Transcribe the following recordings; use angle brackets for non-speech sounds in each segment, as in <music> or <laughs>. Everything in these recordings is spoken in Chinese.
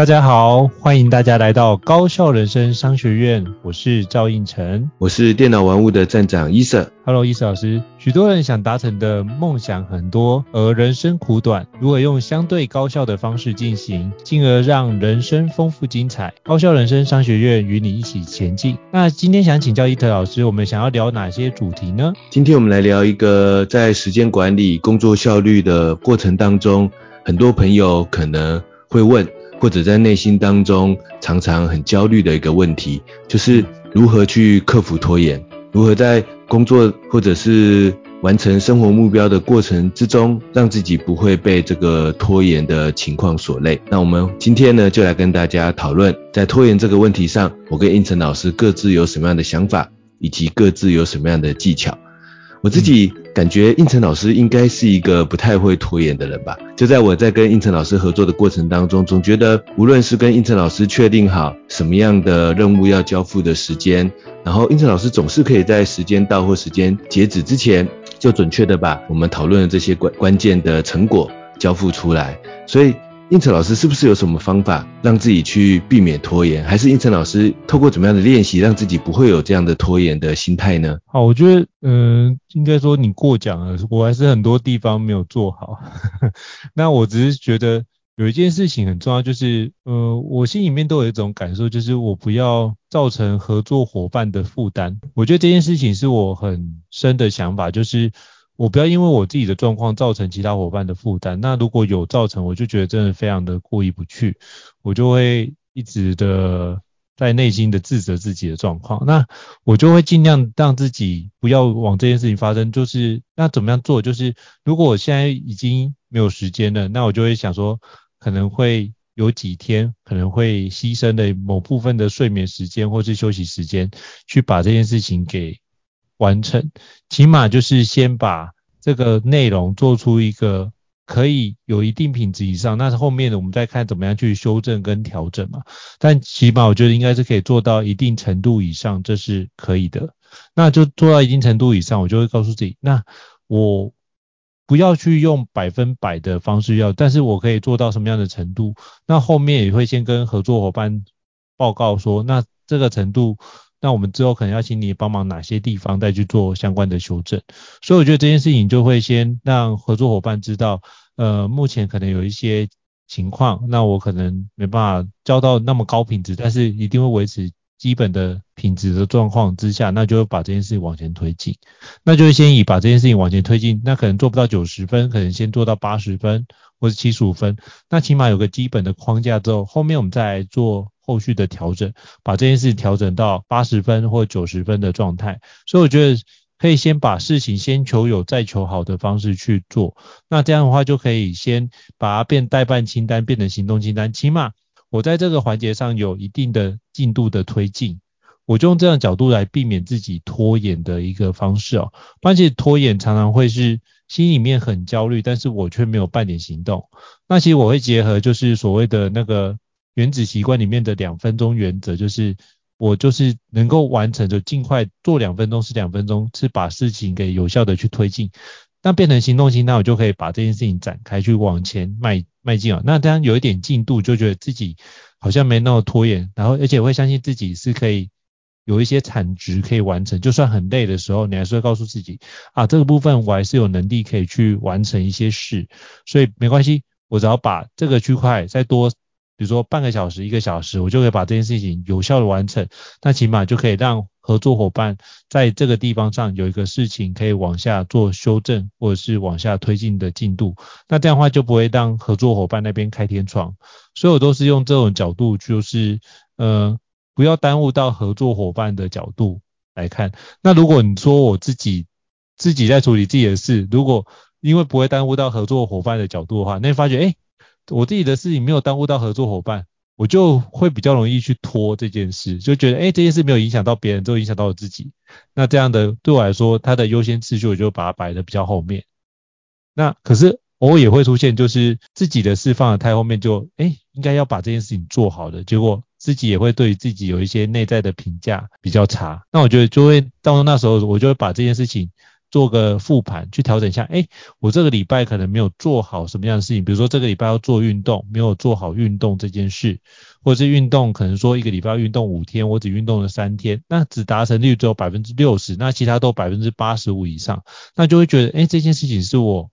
大家好，欢迎大家来到高效人生商学院，我是赵应成，我是电脑玩物的站长伊瑟。Hello，伊瑟老师，许多人想达成的梦想很多，而人生苦短，如何用相对高效的方式进行，进而让人生丰富精彩？高效人生商学院与你一起前进。那今天想请教伊特老师，我们想要聊哪些主题呢？今天我们来聊一个在时间管理、工作效率的过程当中，很多朋友可能会问。或者在内心当中常常很焦虑的一个问题，就是如何去克服拖延，如何在工作或者是完成生活目标的过程之中，让自己不会被这个拖延的情况所累。那我们今天呢，就来跟大家讨论，在拖延这个问题上，我跟胤丞老师各自有什么样的想法，以及各自有什么样的技巧。我自己感觉应成老师应该是一个不太会拖延的人吧。就在我在跟应成老师合作的过程当中，总觉得无论是跟应成老师确定好什么样的任务要交付的时间，然后应成老师总是可以在时间到或时间截止之前，就准确的把我们讨论的这些关关键的成果交付出来。所以。胤丞老师是不是有什么方法让自己去避免拖延？还是胤丞老师透过怎么样的练习，让自己不会有这样的拖延的心态呢？好，我觉得，嗯、呃，应该说你过奖了，我还是很多地方没有做好。<laughs> 那我只是觉得有一件事情很重要，就是，呃，我心里面都有一种感受，就是我不要造成合作伙伴的负担。我觉得这件事情是我很深的想法，就是。我不要因为我自己的状况造成其他伙伴的负担。那如果有造成，我就觉得真的非常的过意不去，我就会一直的在内心的自责自己的状况。那我就会尽量让自己不要往这件事情发生。就是那怎么样做？就是如果我现在已经没有时间了，那我就会想说，可能会有几天可能会牺牲的某部分的睡眠时间或是休息时间，去把这件事情给。完成，起码就是先把这个内容做出一个可以有一定品质以上，那是后面的我们再看怎么样去修正跟调整嘛。但起码我觉得应该是可以做到一定程度以上，这是可以的。那就做到一定程度以上，我就会告诉自己，那我不要去用百分百的方式要，但是我可以做到什么样的程度？那后面也会先跟合作伙伴报告说，那这个程度。那我们之后可能要请你帮忙哪些地方再去做相关的修正，所以我觉得这件事情就会先让合作伙伴知道，呃，目前可能有一些情况，那我可能没办法交到那么高品质，但是一定会维持基本的品质的状况之下，那就会把这件事情往前推进，那就会先以把这件事情往前推进，那可能做不到九十分，可能先做到八十分或者七十五分，那起码有个基本的框架之后，后面我们再来做。后续的调整，把这件事调整到八十分或九十分的状态，所以我觉得可以先把事情先求有再求好的方式去做，那这样的话就可以先把它变代办清单变成行动清单，起码我在这个环节上有一定的进度的推进，我就用这样角度来避免自己拖延的一个方式哦，不然其实拖延常常会是心里面很焦虑，但是我却没有半点行动，那其实我会结合就是所谓的那个。原子习惯里面的两分钟原则，就是我就是能够完成就尽快做两分钟是两分钟，是把事情给有效的去推进。那变成行动型，那我就可以把这件事情展开去往前迈迈进啊。那这样有一点进度，就觉得自己好像没那么拖延，然后而且会相信自己是可以有一些产值可以完成。就算很累的时候，你还是会告诉自己啊，这个部分我还是有能力可以去完成一些事，所以没关系，我只要把这个区块再多。比如说半个小时、一个小时，我就可以把这件事情有效的完成。那起码就可以让合作伙伴在这个地方上有一个事情可以往下做修正，或者是往下推进的进度。那这样的话就不会让合作伙伴那边开天窗。所以我都是用这种角度，就是呃不要耽误到合作伙伴的角度来看。那如果你说我自己自己在处理自己的事，如果因为不会耽误到合作伙伴的角度的话，那你发觉哎，我自己的事情没有耽误到合作伙伴，我就会比较容易去拖这件事，就觉得哎，这件事没有影响到别人，只有影响到我自己。那这样的对我来说，它的优先次序我就把它摆得比较后面。那可是偶尔也会出现，就是自己的事放得太后面就，就哎，应该要把这件事情做好的，结果自己也会对自己有一些内在的评价比较差。那我觉得就会到那时候，我就会把这件事情。做个复盘，去调整一下。哎，我这个礼拜可能没有做好什么样的事情，比如说这个礼拜要做运动，没有做好运动这件事，或者是运动可能说一个礼拜运动五天，我只运动了三天，那只达成率只有百分之六十，那其他都百分之八十五以上，那就会觉得，哎，这件事情是我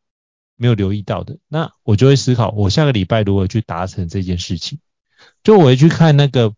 没有留意到的，那我就会思考，我下个礼拜如何去达成这件事情，就我会去看那个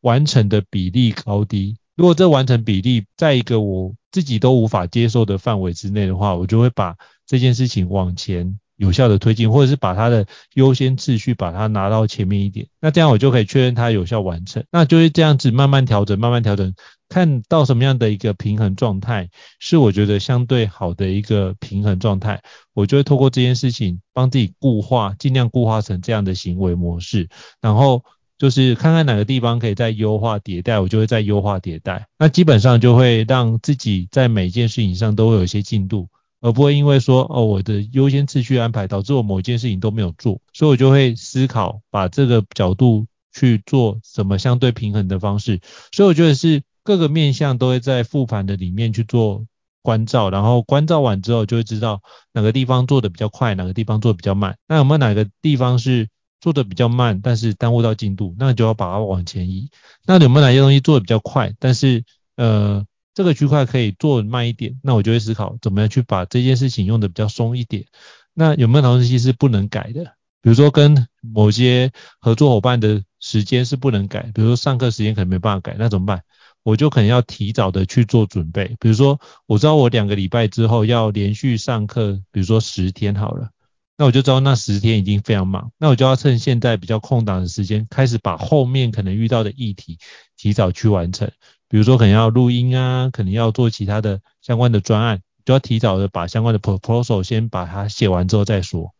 完成的比例高低。如果这完成比例在一个我自己都无法接受的范围之内的话，我就会把这件事情往前有效的推进，或者是把它的优先次序把它拿到前面一点。那这样我就可以确认它有效完成。那就是这样子慢慢调整，慢慢调整，看到什么样的一个平衡状态是我觉得相对好的一个平衡状态，我就会透过这件事情帮自己固化，尽量固化成这样的行为模式，然后。就是看看哪个地方可以再优化迭代，我就会再优化迭代。那基本上就会让自己在每件事情上都会有一些进度，而不会因为说哦，我的优先次序安排导致我某件事情都没有做，所以我就会思考把这个角度去做什么相对平衡的方式。所以我觉得是各个面向都会在复盘的里面去做关照，然后关照完之后就会知道哪个地方做的比较快，哪个地方做的比较慢。那有没有哪个地方是做的比较慢，但是耽误到进度，那就要把它往前移。那有没有哪些东西做的比较快，但是呃这个区块可以做慢一点，那我就会思考怎么样去把这件事情用的比较松一点。那有没有哪东西是不能改的？比如说跟某些合作伙伴的时间是不能改，比如说上课时间可能没办法改，那怎么办？我就可能要提早的去做准备。比如说我知道我两个礼拜之后要连续上课，比如说十天好了。那我就知道那十天已经非常忙，那我就要趁现在比较空档的时间，开始把后面可能遇到的议题提早去完成。比如说可能要录音啊，可能要做其他的相关的专案，就要提早的把相关的 proposal 先把它写完之后再说。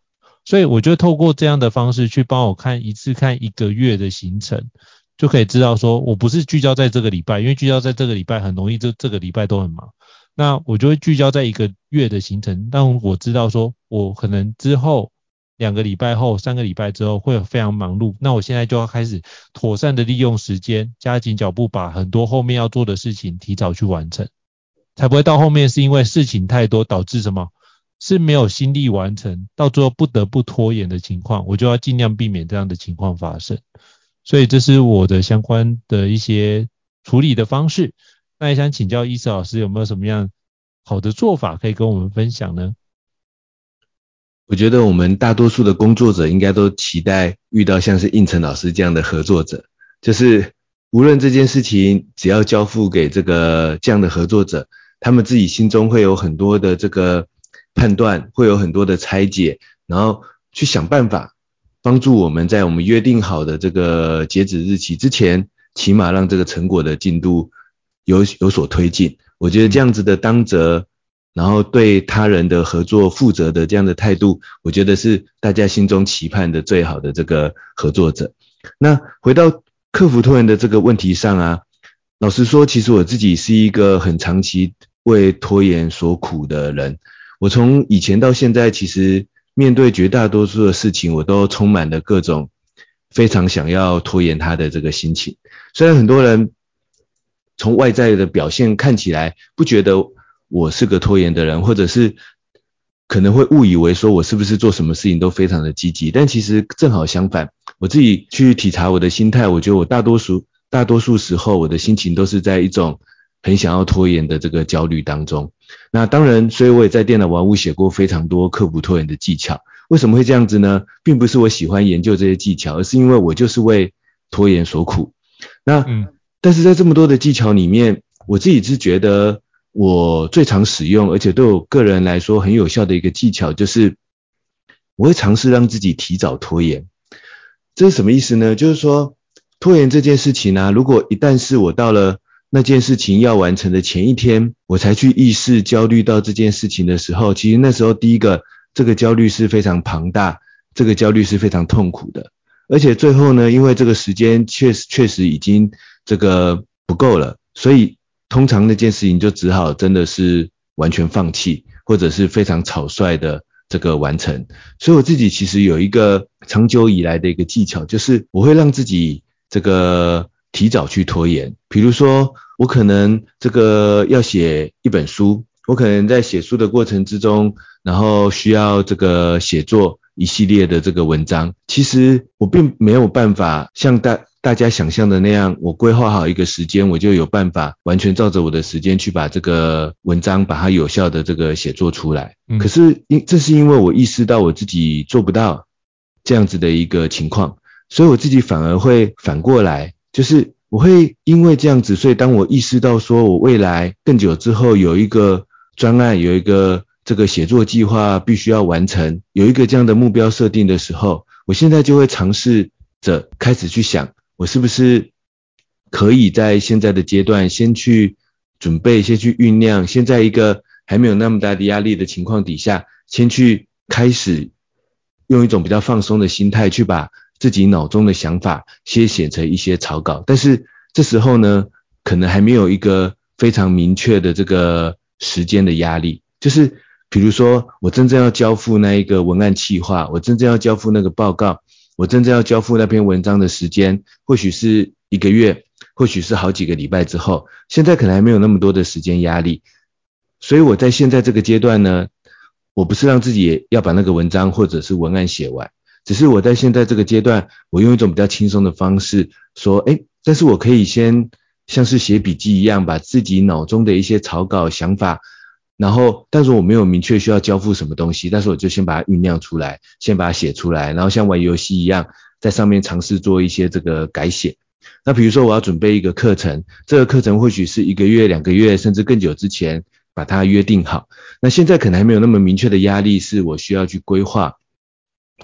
所以我就透过这样的方式去帮我看一次看一个月的行程，就可以知道说我不是聚焦在这个礼拜，因为聚焦在这个礼拜很容易这这个礼拜都很忙。那我就会聚焦在一个月的行程，让我知道说，我可能之后两个礼拜后、三个礼拜之后会非常忙碌。那我现在就要开始妥善的利用时间，加紧脚步，把很多后面要做的事情提早去完成，才不会到后面是因为事情太多导致什么，是没有心力完成，到最后不得不拖延的情况，我就要尽量避免这样的情况发生。所以这是我的相关的一些处理的方式。那也想请教伊斯老师有没有什么样好的做法可以跟我们分享呢？我觉得我们大多数的工作者应该都期待遇到像是应成老师这样的合作者，就是无论这件事情只要交付给这个这样的合作者，他们自己心中会有很多的这个判断，会有很多的拆解，然后去想办法帮助我们在我们约定好的这个截止日期之前，起码让这个成果的进度。有有所推进，我觉得这样子的当责，然后对他人的合作负责的这样的态度，我觉得是大家心中期盼的最好的这个合作者。那回到克服拖延的这个问题上啊，老实说，其实我自己是一个很长期为拖延所苦的人。我从以前到现在，其实面对绝大多数的事情，我都充满了各种非常想要拖延他的这个心情。虽然很多人。从外在的表现看起来，不觉得我是个拖延的人，或者是可能会误以为说我是不是做什么事情都非常的积极，但其实正好相反。我自己去体察我的心态，我觉得我大多数大多数时候我的心情都是在一种很想要拖延的这个焦虑当中。那当然，所以我也在电脑玩物写过非常多克服拖延的技巧。为什么会这样子呢？并不是我喜欢研究这些技巧，而是因为我就是为拖延所苦。那嗯。但是在这么多的技巧里面，我自己是觉得我最常使用，而且对我个人来说很有效的一个技巧，就是我会尝试让自己提早拖延。这是什么意思呢？就是说拖延这件事情呢、如果一旦是我到了那件事情要完成的前一天，我才去意识焦虑到这件事情的时候，其实那时候第一个，这个焦虑是非常庞大，这个焦虑是非常痛苦的，而且最后呢，因为这个时间确实确实已经这个不够了，所以通常那件事情就只好真的是完全放弃，或者是非常草率的这个完成。所以我自己其实有一个长久以来的一个技巧，就是我会让自己这个。提早去拖延，比如说我可能这个要写一本书，我可能在写书的过程之中，然后需要这个写作一系列的这个文章。其实我并没有办法像大大家想象的那样，我规划好一个时间，我就有办法完全照着我的时间去把这个文章把它有效的这个写作出来。嗯。可是因这是因为我意识到我自己做不到这样子的一个情况，所以我自己反而会反过来。就是我会因为这样子，所以当我意识到说我未来更久之后有一个专案，有一个这个写作计划必须要完成，有一个这样的目标设定的时候，我现在就会尝试着开始去想，我是不是可以在现在的阶段先去准备，先去酝酿，先在一个还没有那么大的压力的情况底下，先去开始用一种比较放松的心态去把。自己脑中的想法先写成一些草稿，但是这时候呢，可能还没有一个非常明确的这个时间的压力。就是比如说，我真正要交付那一个文案企划，我真正要交付那个报告，我真正要交付那篇文章的时间，或许是一个月，或许是好几个礼拜之后。现在可能还没有那么多的时间压力，所以我在现在这个阶段呢，我不是让自己要把那个文章或者是文案写完。只是我在现在这个阶段，我用一种比较轻松的方式说，诶，但是我可以先像是写笔记一样，把自己脑中的一些草稿想法，然后，但是我没有明确需要交付什么东西，但是我就先把它酝酿出来，先把它写出来，然后像玩游戏一样，在上面尝试做一些这个改写。那比如说我要准备一个课程，这个课程或许是一个月、两个月，甚至更久之前把它约定好。那现在可能还没有那么明确的压力，是我需要去规划。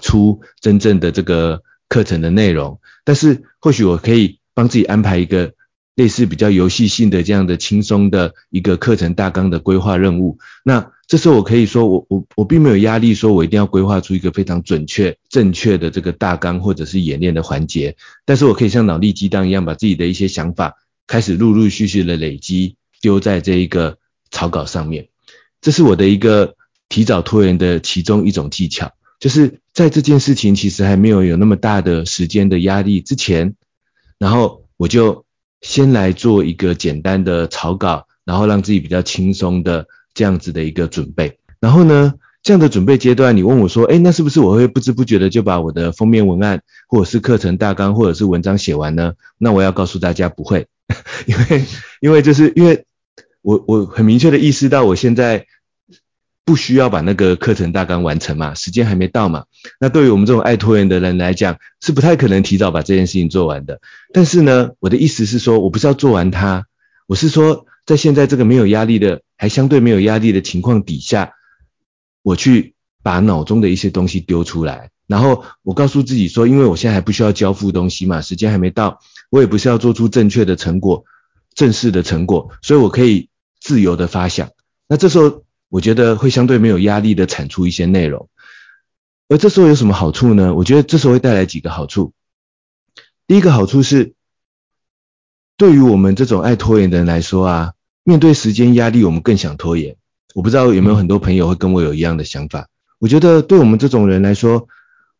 出真正的这个课程的内容，但是或许我可以帮自己安排一个类似比较游戏性的这样的轻松的一个课程大纲的规划任务。那这时候我可以说我我我并没有压力，说我一定要规划出一个非常准确正确的这个大纲或者是演练的环节，但是我可以像脑力激荡一样，把自己的一些想法开始陆陆续续的累积，丢在这一个草稿上面。这是我的一个提早拖延的其中一种技巧。就是在这件事情其实还没有有那么大的时间的压力之前，然后我就先来做一个简单的草稿，然后让自己比较轻松的这样子的一个准备。然后呢，这样的准备阶段，你问我说，诶，那是不是我会不知不觉的就把我的封面文案，或者是课程大纲，或者是文章写完呢？那我要告诉大家不会，<laughs> 因为因为就是因为我我很明确的意识到我现在。不需要把那个课程大纲完成嘛，时间还没到嘛。那对于我们这种爱拖延的人来讲，是不太可能提早把这件事情做完的。但是呢，我的意思是说，我不是要做完它，我是说，在现在这个没有压力的，还相对没有压力的情况底下，我去把脑中的一些东西丢出来，然后我告诉自己说，因为我现在还不需要交付东西嘛，时间还没到，我也不是要做出正确的成果、正式的成果，所以我可以自由的发想。那这时候。我觉得会相对没有压力的产出一些内容，而这时候有什么好处呢？我觉得这时候会带来几个好处。第一个好处是，对于我们这种爱拖延的人来说啊，面对时间压力，我们更想拖延。我不知道有没有很多朋友会跟我有一样的想法。我觉得对我们这种人来说，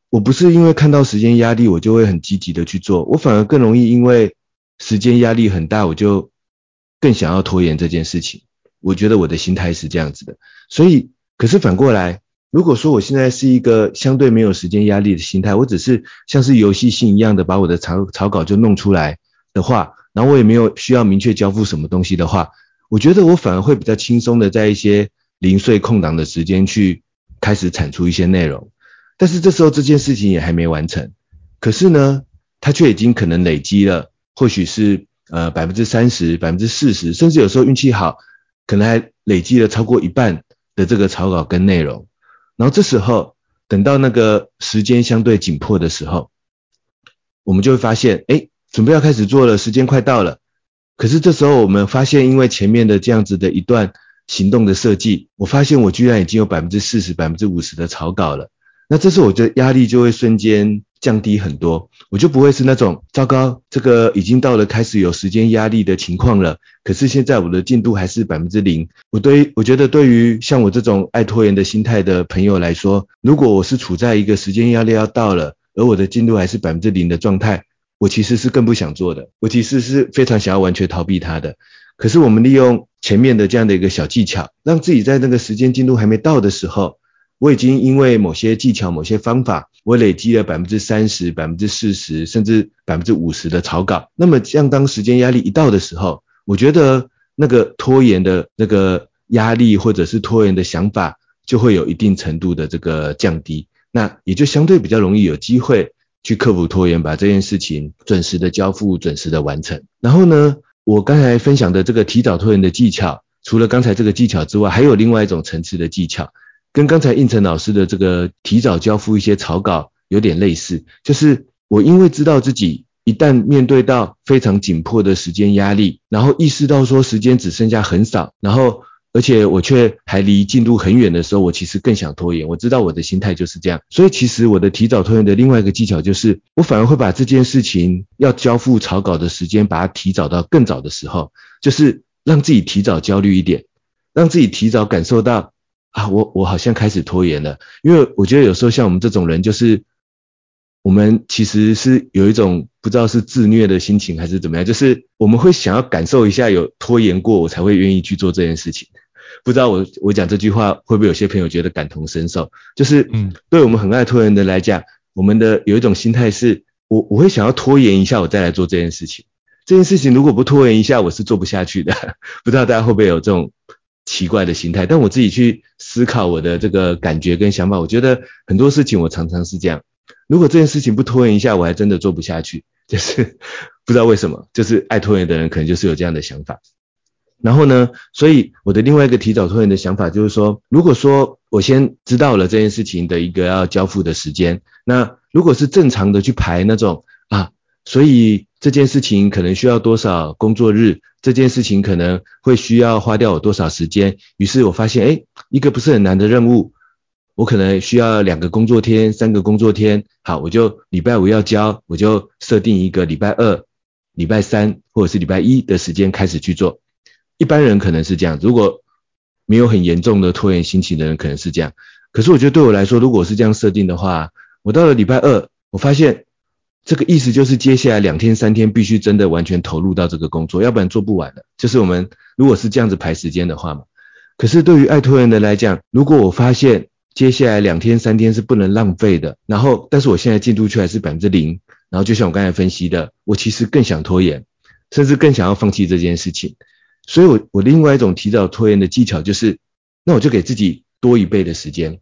我不是因为看到时间压力，我就会很积极的去做，我反而更容易因为时间压力很大，我就更想要拖延这件事情。我觉得我的心态是这样子的，所以，可是反过来，如果说我现在是一个相对没有时间压力的心态，我只是像是游戏性一样的把我的草草稿就弄出来的话，然后我也没有需要明确交付什么东西的话，我觉得我反而会比较轻松的在一些零碎空档的时间去开始产出一些内容，但是这时候这件事情也还没完成，可是呢，它却已经可能累积了，或许是呃百分之三十、百分之四十，甚至有时候运气好。可能还累积了超过一半的这个草稿跟内容，然后这时候等到那个时间相对紧迫的时候，我们就会发现，哎，准备要开始做了，时间快到了，可是这时候我们发现，因为前面的这样子的一段行动的设计，我发现我居然已经有百分之四十、百分之五十的草稿了。那这时候我的压力就会瞬间降低很多，我就不会是那种糟糕，这个已经到了开始有时间压力的情况了。可是现在我的进度还是百分之零。我对我觉得对于像我这种爱拖延的心态的朋友来说，如果我是处在一个时间压力要到了，而我的进度还是百分之零的状态，我其实是更不想做的，我其实是非常想要完全逃避它的。可是我们利用前面的这样的一个小技巧，让自己在那个时间进度还没到的时候，我已经因为某些技巧、某些方法，我累积了百分之三十、百分之四十，甚至百分之五十的草稿。那么，像当时间压力一到的时候，我觉得那个拖延的那个压力，或者是拖延的想法，就会有一定程度的这个降低。那也就相对比较容易有机会。去克服拖延，把这件事情准时的交付，准时的完成。然后呢，我刚才分享的这个提早拖延的技巧，除了刚才这个技巧之外，还有另外一种层次的技巧，跟刚才应成老师的这个提早交付一些草稿有点类似。就是我因为知道自己一旦面对到非常紧迫的时间压力，然后意识到说时间只剩下很少，然后。而且我却还离进度很远的时候，我其实更想拖延。我知道我的心态就是这样，所以其实我的提早拖延的另外一个技巧就是，我反而会把这件事情要交付草稿的时间，把它提早到更早的时候，就是让自己提早焦虑一点，让自己提早感受到啊，我我好像开始拖延了。因为我觉得有时候像我们这种人，就是我们其实是有一种不知道是自虐的心情还是怎么样，就是我们会想要感受一下有拖延过，我才会愿意去做这件事情。不知道我我讲这句话会不会有些朋友觉得感同身受？就是，嗯，对我们很爱拖延的来讲，我们的有一种心态是，我我会想要拖延一下，我再来做这件事情。这件事情如果不拖延一下，我是做不下去的。<laughs> 不知道大家会不会有这种奇怪的心态？但我自己去思考我的这个感觉跟想法，我觉得很多事情我常常是这样。如果这件事情不拖延一下，我还真的做不下去。就是 <laughs> 不知道为什么，就是爱拖延的人可能就是有这样的想法。然后呢，所以我的另外一个提早拖延的想法就是说，如果说我先知道了这件事情的一个要交付的时间，那如果是正常的去排那种啊，所以这件事情可能需要多少工作日，这件事情可能会需要花掉我多少时间，于是我发现，诶，一个不是很难的任务，我可能需要两个工作天、三个工作天，好，我就礼拜五要交，我就设定一个礼拜二、礼拜三或者是礼拜一的时间开始去做。一般人可能是这样，如果没有很严重的拖延心情的人可能是这样。可是我觉得对我来说，如果是这样设定的话，我到了礼拜二，我发现这个意思就是接下来两天三天必须真的完全投入到这个工作，要不然做不完的。就是我们如果是这样子排时间的话嘛。可是对于爱拖延的来讲，如果我发现接下来两天三天是不能浪费的，然后但是我现在进度却还是百分之零，然后就像我刚才分析的，我其实更想拖延，甚至更想要放弃这件事情。所以我，我我另外一种提早拖延的技巧就是，那我就给自己多一倍的时间，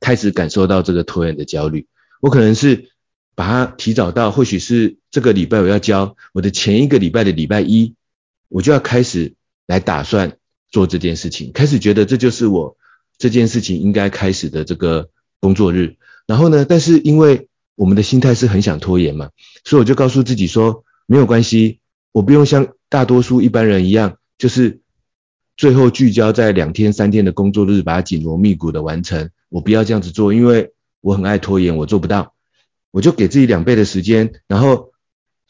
开始感受到这个拖延的焦虑。我可能是把它提早到，或许是这个礼拜我要交，我的前一个礼拜的礼拜一，我就要开始来打算做这件事情，开始觉得这就是我这件事情应该开始的这个工作日。然后呢，但是因为我们的心态是很想拖延嘛，所以我就告诉自己说，没有关系，我不用像。大多数一般人一样，就是最后聚焦在两天三天的工作日，把它紧锣密鼓的完成。我不要这样子做，因为我很爱拖延，我做不到。我就给自己两倍的时间，然后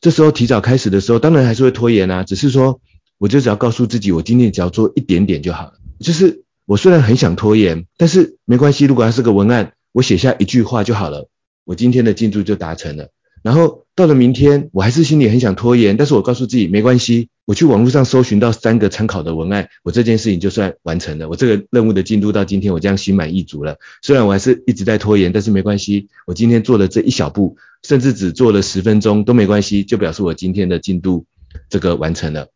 这时候提早开始的时候，当然还是会拖延啊。只是说，我就只要告诉自己，我今天只要做一点点就好了。就是我虽然很想拖延，但是没关系，如果它是个文案，我写下一句话就好了，我今天的进度就达成了。然后到了明天，我还是心里很想拖延，但是我告诉自己没关系，我去网络上搜寻到三个参考的文案，我这件事情就算完成了，我这个任务的进度到今天我这样心满意足了。虽然我还是一直在拖延，但是没关系，我今天做了这一小步，甚至只做了十分钟都没关系，就表示我今天的进度这个完成了。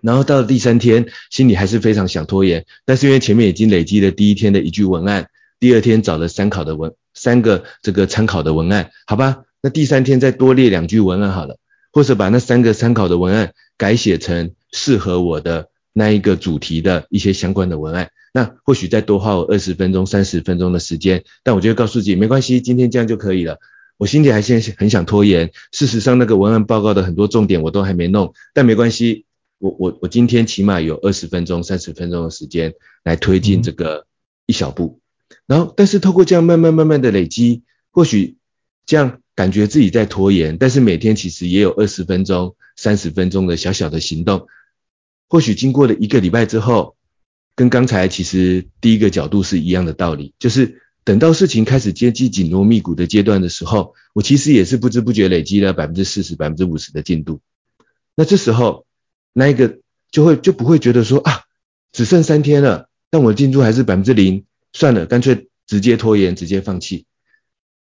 然后到了第三天，心里还是非常想拖延，但是因为前面已经累积了第一天的一句文案，第二天找了参考的文三个这个参考的文案，好吧。那第三天再多列两句文案好了，或者把那三个参考的文案改写成适合我的那一个主题的一些相关的文案。那或许再多花我二十分钟、三十分钟的时间，但我就会告诉自己没关系，今天这样就可以了。我心里还是很想拖延，事实上那个文案报告的很多重点我都还没弄，但没关系，我我我今天起码有二十分钟、三十分钟的时间来推进这个一小步，然后但是透过这样慢慢慢慢的累积，或许这样感觉自己在拖延，但是每天其实也有二十分钟、三十分钟的小小的行动，或许经过了一个礼拜之后，跟刚才其实第一个角度是一样的道理，就是等到事情开始接近紧锣密鼓的阶段的时候，我其实也是不知不觉累积了百分之四十、百分之五十的进度，那这时候。那一个就会就不会觉得说啊，只剩三天了，但我进度还是百分之零，算了，干脆直接拖延，直接放弃，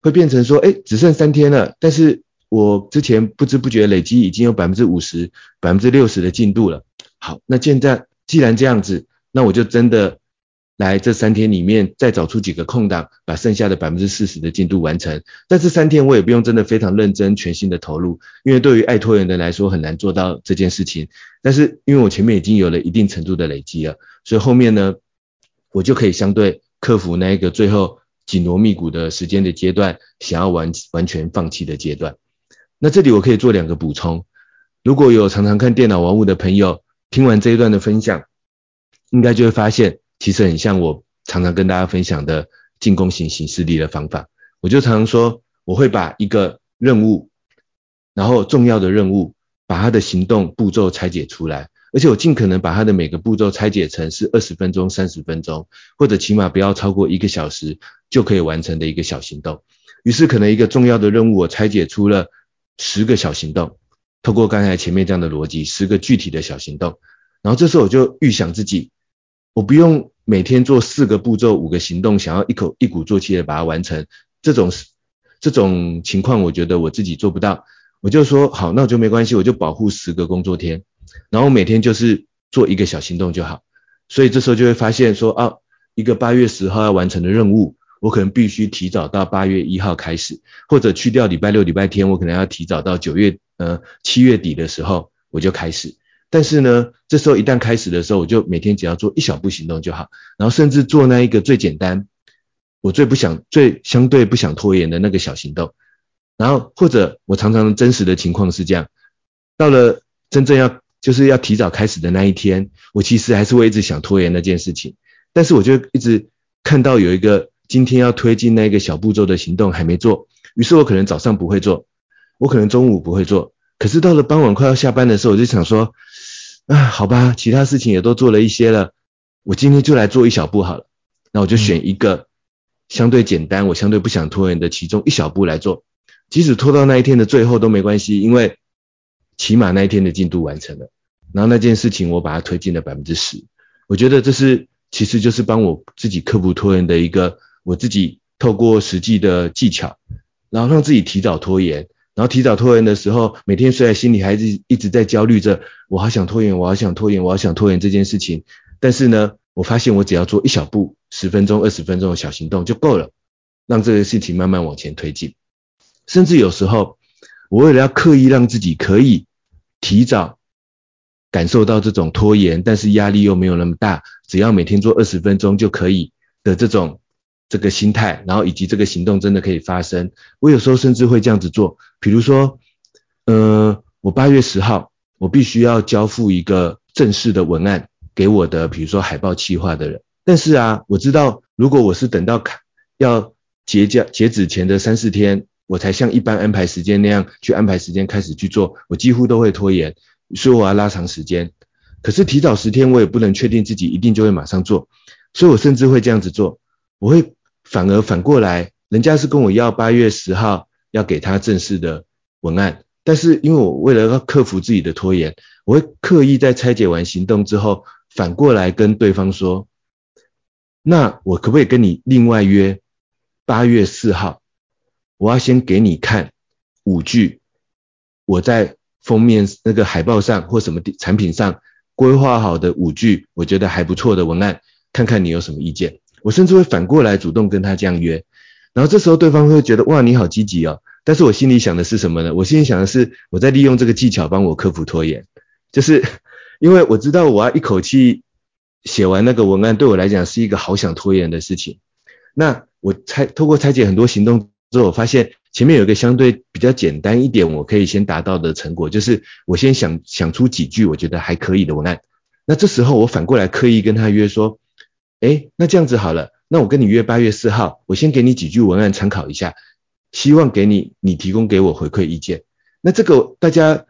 会变成说，哎，只剩三天了，但是我之前不知不觉累积已经有百分之五十、百分之六十的进度了。好，那现在既然这样子，那我就真的。来这三天里面再找出几个空档，把剩下的百分之四十的进度完成。但这三天我也不用真的非常认真、全心的投入，因为对于爱拖延的人来说很难做到这件事情。但是因为我前面已经有了一定程度的累积了，所以后面呢，我就可以相对克服那一个最后紧锣密鼓的时间的阶段，想要完完全放弃的阶段。那这里我可以做两个补充，如果有常常看电脑玩物的朋友，听完这一段的分享，应该就会发现。其实很像我常常跟大家分享的进攻型行事力的方法，我就常常说，我会把一个任务，然后重要的任务，把它的行动步骤拆解出来，而且我尽可能把它的每个步骤拆解成是二十分钟、三十分钟，或者起码不要超过一个小时就可以完成的一个小行动。于是可能一个重要的任务，我拆解出了十个小行动，透过刚才前面这样的逻辑，十个具体的小行动，然后这时候我就预想自己，我不用。每天做四个步骤、五个行动，想要一口一鼓作气的把它完成，这种这种情况，我觉得我自己做不到。我就说好，那我就没关系，我就保护十个工作天，然后每天就是做一个小行动就好。所以这时候就会发现说，啊，一个八月十号要完成的任务，我可能必须提早到八月一号开始，或者去掉礼拜六、礼拜天，我可能要提早到九月呃七月底的时候我就开始。但是呢，这时候一旦开始的时候，我就每天只要做一小步行动就好，然后甚至做那一个最简单，我最不想、最相对不想拖延的那个小行动，然后或者我常常真实的情况是这样，到了真正要就是要提早开始的那一天，我其实还是会一直想拖延那件事情，但是我就一直看到有一个今天要推进那个小步骤的行动还没做，于是我可能早上不会做，我可能中午不会做，可是到了傍晚快要下班的时候，我就想说。啊，好吧，其他事情也都做了一些了，我今天就来做一小步好了。那我就选一个相对简单，我相对不想拖延的其中一小步来做，即使拖到那一天的最后都没关系，因为起码那一天的进度完成了。然后那件事情我把它推进了百分之十，我觉得这是其实就是帮我自己克服拖延的一个，我自己透过实际的技巧，然后让自己提早拖延。然后提早拖延的时候，每天虽然心里还是一直在焦虑着，我好想拖延，我好想拖延，我好想拖延这件事情。但是呢，我发现我只要做一小步，十分钟、二十分钟的小行动就够了，让这个事情慢慢往前推进。甚至有时候，我为了要刻意让自己可以提早感受到这种拖延，但是压力又没有那么大，只要每天做二十分钟就可以的这种。这个心态，然后以及这个行动真的可以发生。我有时候甚至会这样子做，比如说，呃，我八月十号，我必须要交付一个正式的文案给我的，比如说海报企划的人。但是啊，我知道如果我是等到要结交截止前的三四天，我才像一般安排时间那样去安排时间开始去做，我几乎都会拖延，所以我要拉长时间。可是提早十天，我也不能确定自己一定就会马上做，所以我甚至会这样子做，我会。反而反过来，人家是跟我要八月十号要给他正式的文案，但是因为我为了要克服自己的拖延，我会刻意在拆解完行动之后，反过来跟对方说，那我可不可以跟你另外约八月四号？我要先给你看五句我在封面那个海报上或什么产品上规划好的五句，我觉得还不错的文案，看看你有什么意见。我甚至会反过来主动跟他这样约，然后这时候对方会觉得哇，你好积极哦，但是我心里想的是什么呢？我心里想的是我在利用这个技巧帮我克服拖延，就是 <laughs> 因为我知道我要一口气写完那个文案，对我来讲是一个好想拖延的事情。那我拆透过拆解很多行动之后，我发现前面有一个相对比较简单一点，我可以先达到的成果，就是我先想想出几句我觉得还可以的文案。那这时候我反过来刻意跟他约说，诶，那这样子好了，那我跟你约八月四号，我先给你几句文案参考一下，希望给你你提供给我回馈意见。那这个大家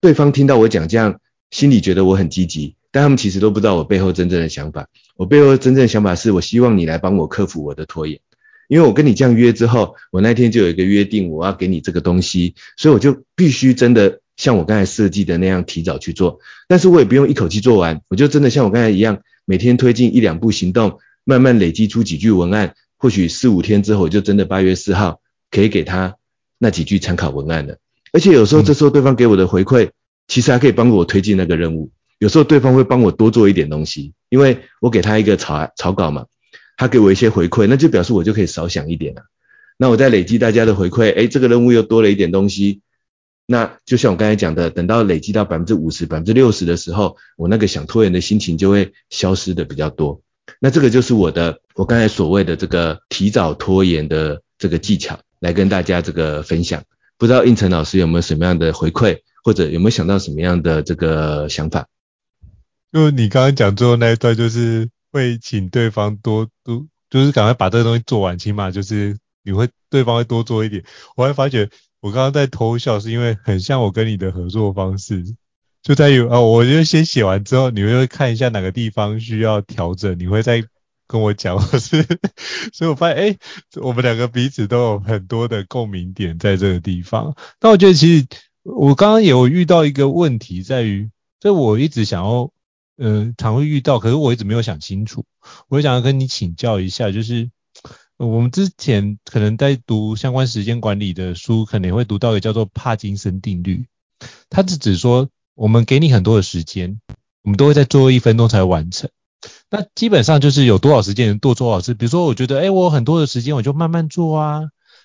对方听到我讲这样，心里觉得我很积极，但他们其实都不知道我背后真正的想法。我背后真正的想法是我希望你来帮我克服我的拖延。因为我跟你这样约之后，我那天就有一个约定，我要给你这个东西，所以我就必须真的像我刚才设计的那样提早去做。但是我也不用一口气做完，我就真的像我刚才一样，每天推进一两步行动，慢慢累积出几句文案，或许四五天之后，我就真的八月四号可以给他那几句参考文案了。而且有时候这时候对方给我的回馈，其实还可以帮我推进那个任务。有时候对方会帮我多做一点东西，因为我给他一个草草稿嘛。他给我一些回馈，那就表示我就可以少想一点了。那我再累积大家的回馈，诶，这个任务又多了一点东西。那就像我刚才讲的，等到累积到百分之五十、百分之六十的时候，我那个想拖延的心情就会消失的比较多。那这个就是我的，我刚才所谓的这个提早拖延的这个技巧，来跟大家这个分享。不知道应成老师有没有什么样的回馈，或者有没有想到什么样的这个想法？就你刚刚讲最后那一段，就是。会请对方多多，就是赶快把这个东西做完，起码就是你会对方会多做一点。我还发觉我刚刚在偷笑，是因为很像我跟你的合作方式，就在于哦，我就先写完之后，你会看一下哪个地方需要调整，你会再跟我讲，<laughs> 我是，所以我发现哎，我们两个彼此都有很多的共鸣点在这个地方。但我觉得其实我刚刚也有遇到一个问题，在于，就我一直想要。呃，常会遇到，可是我一直没有想清楚。我想要跟你请教一下，就是我们之前可能在读相关时间管理的书，可能会读到一个叫做帕金森定律。它是指说，我们给你很多的时间，我们都会在最后一分钟才完成。那基本上就是有多少时间能做多少事。比如说，我觉得，哎，我有很多的时间，我就慢慢做啊。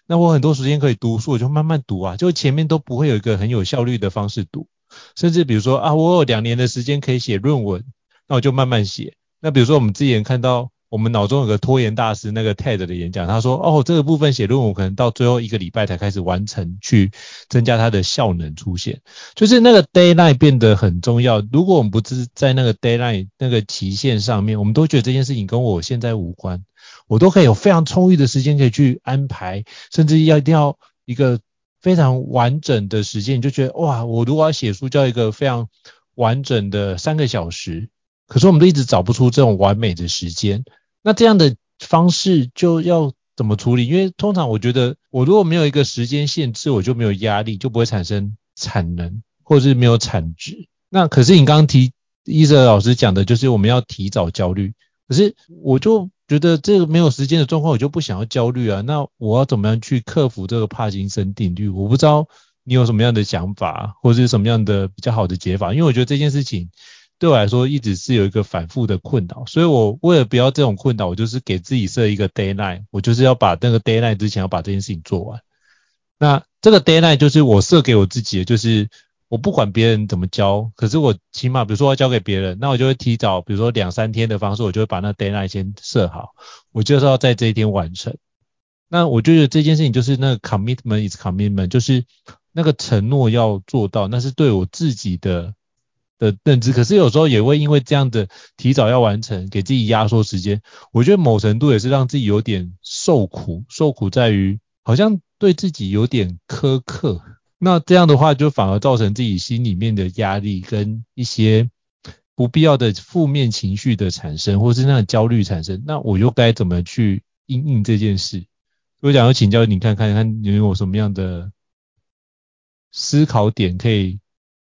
那我很多时间可以读书，我就慢慢读啊。就前面都不会有一个很有效率的方式读。甚至比如说啊，我有两年的时间可以写论文，那我就慢慢写。那比如说我们之前看到我们脑中有个拖延大师那个 TED 的演讲，他说哦，这个部分写论文可能到最后一个礼拜才开始完成，去增加它的效能出现。就是那个 deadline 变得很重要。如果我们不是在那个 deadline 那个期限上面，我们都觉得这件事情跟我现在无关，我都可以有非常充裕的时间可以去安排，甚至要一定要一个。非常完整的时间，你就觉得哇，我如果要写书，就要一个非常完整的三个小时。可是我们都一直找不出这种完美的时间。那这样的方式就要怎么处理？因为通常我觉得，我如果没有一个时间限制，我就没有压力，就不会产生产能，或者是没有产值。那可是你刚刚提伊泽老师讲的，就是我们要提早焦虑。可是我就。觉得这个没有时间的状况，我就不想要焦虑啊。那我要怎么样去克服这个帕金森定律？我不知道你有什么样的想法，或者是什么样的比较好的解法。因为我觉得这件事情对我来说一直是有一个反复的困扰，所以我为了不要这种困扰，我就是给自己设一个 deadline，我就是要把那个 deadline 之前要把这件事情做完。那这个 deadline 就是我设给我自己的，就是。我不管别人怎么教，可是我起码，比如说要交给别人，那我就会提早，比如说两三天的方式，我就会把那 deadline 先设好，我就是要在这一天完成。那我就觉得这件事情就是那个 commitment is commitment，就是那个承诺要做到，那是对我自己的的认知。可是有时候也会因为这样的提早要完成，给自己压缩时间，我觉得某程度也是让自己有点受苦，受苦在于好像对自己有点苛刻。那这样的话，就反而造成自己心里面的压力跟一些不必要的负面情绪的产生，或是那种焦虑产生。那我又该怎么去应应这件事？我想要请教你看看，看你有什么样的思考点可以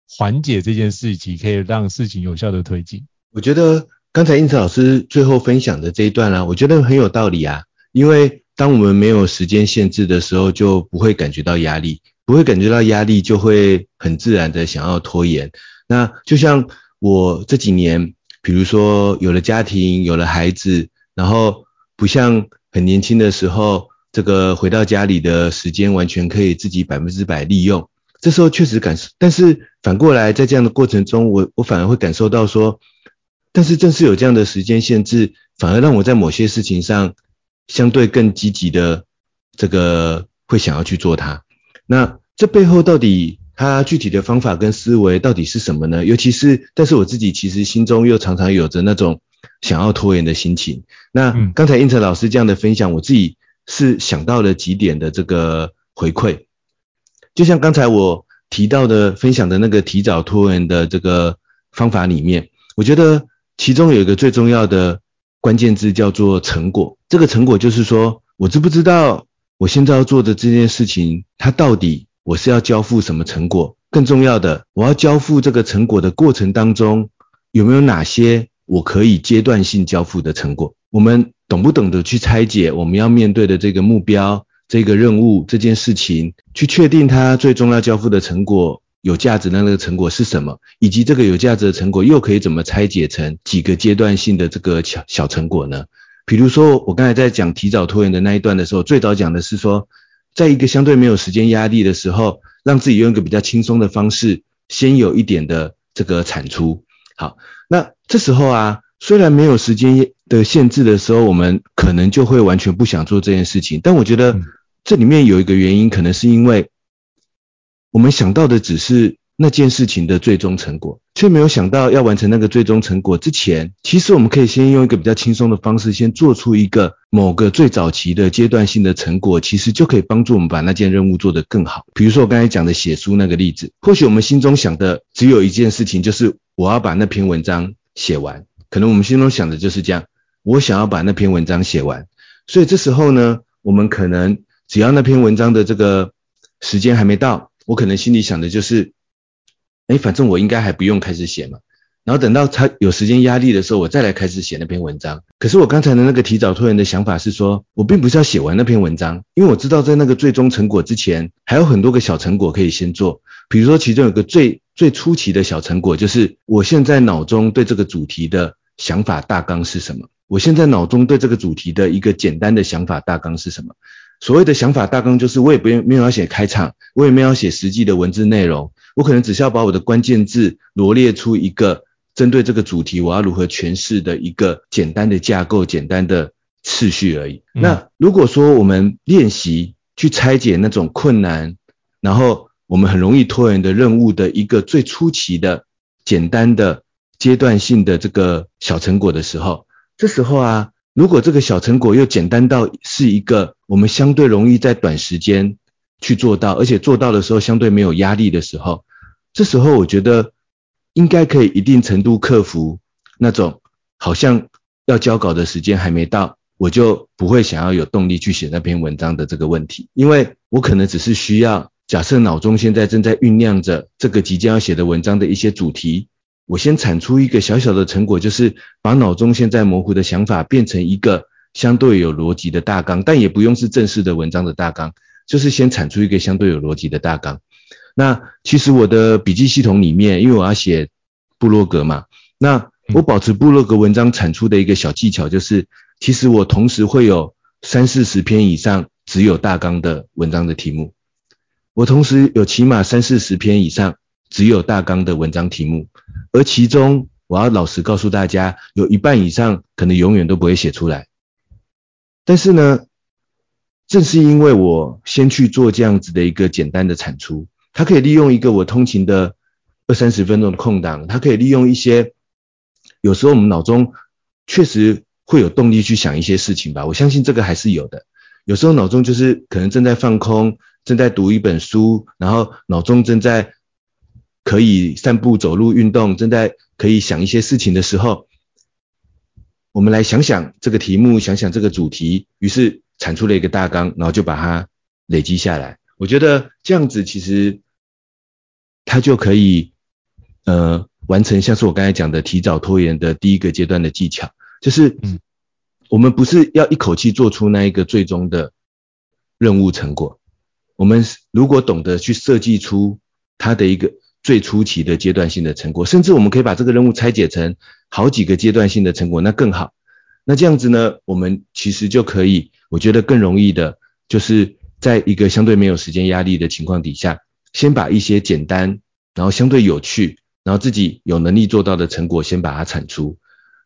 缓解这件事情，可以让事情有效的推进。我觉得刚才胤丞老师最后分享的这一段啊，我觉得很有道理啊。因为当我们没有时间限制的时候，就不会感觉到压力。不会感觉到压力，就会很自然的想要拖延。那就像我这几年，比如说有了家庭，有了孩子，然后不像很年轻的时候，这个回到家里的时间完全可以自己百分之百利用。这时候确实感受，但是反过来在这样的过程中，我我反而会感受到说，但是正是有这样的时间限制，反而让我在某些事情上相对更积极的这个。会想要去做它。那这背后到底它具体的方法跟思维到底是什么呢？尤其是，但是我自己其实心中又常常有着那种想要拖延的心情。那刚才应成老师这样的分享，我自己是想到了几点的这个回馈。就像刚才我提到的分享的那个提早拖延的这个方法里面，我觉得其中有一个最重要的关键字叫做成果。这个成果就是说，我知不知道我现在要做的这件事情，它到底我是要交付什么成果？更重要的，我要交付这个成果的过程当中，有没有哪些我可以阶段性交付的成果？我们懂不懂得去拆解我们要面对的这个目标、这个任务、这件事情，去确定它最终要交付的成果有价值的那个成果是什么，以及这个有价值的成果又可以怎么拆解成几个阶段性的这个小小成果呢？比如说，我刚才在讲提早拖延的那一段的时候，最早讲的是说，在一个相对没有时间压力的时候，让自己用一个比较轻松的方式，先有一点的这个产出。好，那这时候啊，虽然没有时间的限制的时候，我们可能就会完全不想做这件事情。但我觉得这里面有一个原因，可能是因为我们想到的只是那件事情的最终成果。却没有想到，要完成那个最终成果之前，其实我们可以先用一个比较轻松的方式，先做出一个某个最早期的阶段性的成果，其实就可以帮助我们把那件任务做得更好。比如说我刚才讲的写书那个例子，或许我们心中想的只有一件事情，就是我要把那篇文章写完。可能我们心中想的就是这样，我想要把那篇文章写完。所以这时候呢，我们可能只要那篇文章的这个时间还没到，我可能心里想的就是。哎，反正我应该还不用开始写嘛，然后等到他有时间压力的时候，我再来开始写那篇文章。可是我刚才的那个提早拖延的想法是说，我并不是要写完那篇文章，因为我知道在那个最终成果之前，还有很多个小成果可以先做。比如说，其中有个最最初期的小成果，就是我现在脑中对这个主题的想法大纲是什么？我现在脑中对这个主题的一个简单的想法大纲是什么？所谓的想法大纲，就是我也不用没有要写开场，我也没有要写实际的文字内容。我可能只需要把我的关键字罗列出一个针对这个主题我要如何诠释的一个简单的架构、简单的次序而已。嗯。那如果说我们练习去拆解那种困难，然后我们很容易拖延的任务的一个最初期的简单的阶段性的这个小成果的时候，这时候啊，如果这个小成果又简单到是一个我们相对容易在短时间去做到，而且做到的时候相对没有压力的时候，这时候我觉得应该可以一定程度克服那种好像要交稿的时间还没到，我就不会想要有动力去写那篇文章的这个问题，因为我可能只是需要假设脑中现在正在酝酿着这个即将要写的文章的一些主题，我先产出一个小小的成果，就是把脑中现在模糊的想法变成一个相对有逻辑的大纲，但也不用是正式的文章的大纲。就是先产出一个相对有逻辑的大纲。那其实我的笔记系统里面，因为我要写部落格嘛，那我保持部落格文章产出的一个小技巧就是，其实我同时会有三四十篇以上只有大纲的文章的题目，我同时有起码三四十篇以上只有大纲的文章题目，而其中我要老实告诉大家，有一半以上可能永远都不会写出来。但是呢，正是因为我先去做这样子的一个简单的产出，它可以利用一个我通勤的二三十分钟的空档，它可以利用一些有时候我们脑中确实会有动力去想一些事情吧，我相信这个还是有的。有时候脑中就是可能正在放空，正在读一本书，然后脑中正在可以散步、走路、运动，正在可以想一些事情的时候，我们来想想这个题目，想想这个主题，于是。产出了一个大纲，然后就把它累积下来。我觉得这样子其实它就可以呃完成，像是我刚才讲的提早拖延的第一个阶段的技巧，就是我们不是要一口气做出那一个最终的任务成果，我们如果懂得去设计出它的一个最初期的阶段性的成果，甚至我们可以把这个任务拆解成好几个阶段性的成果，那更好。那这样子呢，我们其实就可以。我觉得更容易的，就是在一个相对没有时间压力的情况底下，先把一些简单，然后相对有趣，然后自己有能力做到的成果先把它产出，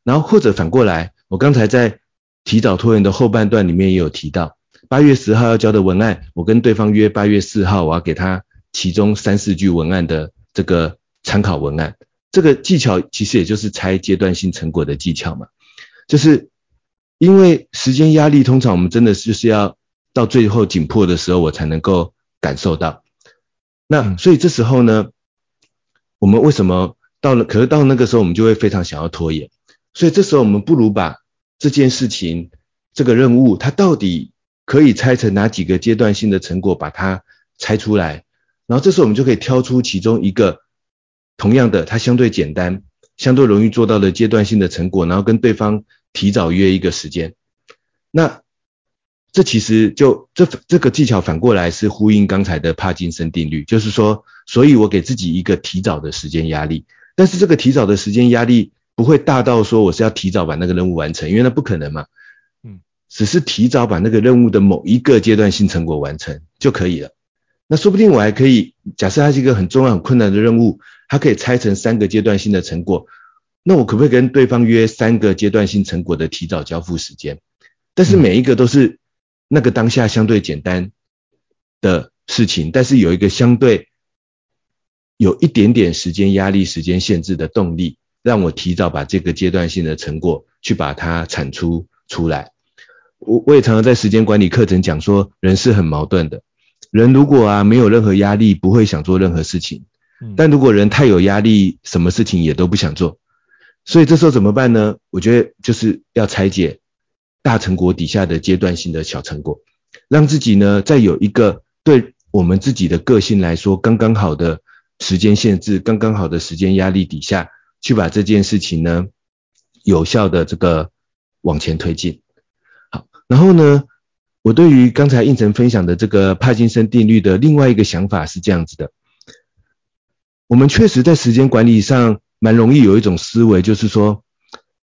然后或者反过来，我刚才在提早拖延的后半段里面也有提到，八月十号要交的文案，我跟对方约八月四号，我要给他其中三四句文案的这个参考文案。这个技巧其实也就是拆阶段性成果的技巧嘛，就是因为时间压力，通常我们真的就是要到最后紧迫的时候，我才能够感受到。那所以这时候呢，我们为什么到了，可是到那个时候，我们就会非常想要拖延。所以这时候我们不如把这件事情、这个任务，它到底可以拆成哪几个阶段性的成果，把它拆出来。然后这时候我们就可以挑出其中一个。同样的，它相对简单、相对容易做到的阶段性的成果，然后跟对方提早约一个时间。那这其实就这这个技巧反过来是呼应刚才的帕金森定律，就是说，所以我给自己一个提早的时间压力，但是这个提早的时间压力不会大到说我是要提早把那个任务完成，因为那不可能嘛。嗯，只是提早把那个任务的某一个阶段性成果完成就可以了。那说不定我还可以假设它是一个很重要、很困难的任务。它可以拆成三个阶段性的成果，那我可不可以跟对方约三个阶段性成果的提早交付时间？但是每一个都是那个当下相对简单的事情，但是有一个相对有一点点时间压力、时间限制的动力，让我提早把这个阶段性的成果去把它产出出来。我我也常常在时间管理课程讲说，人是很矛盾的，人如果啊没有任何压力，不会想做任何事情。但如果人太有压力，什么事情也都不想做，所以这时候怎么办呢？我觉得就是要拆解大成果底下的阶段性的小成果，让自己呢在有一个对我们自己的个性来说刚刚好的时间限制、刚刚好的时间压力底下，去把这件事情呢有效的这个往前推进。好，然后呢，我对于刚才应成分享的这个帕金森定律的另外一个想法是这样子的。我们确实在时间管理上蛮容易有一种思维，就是说，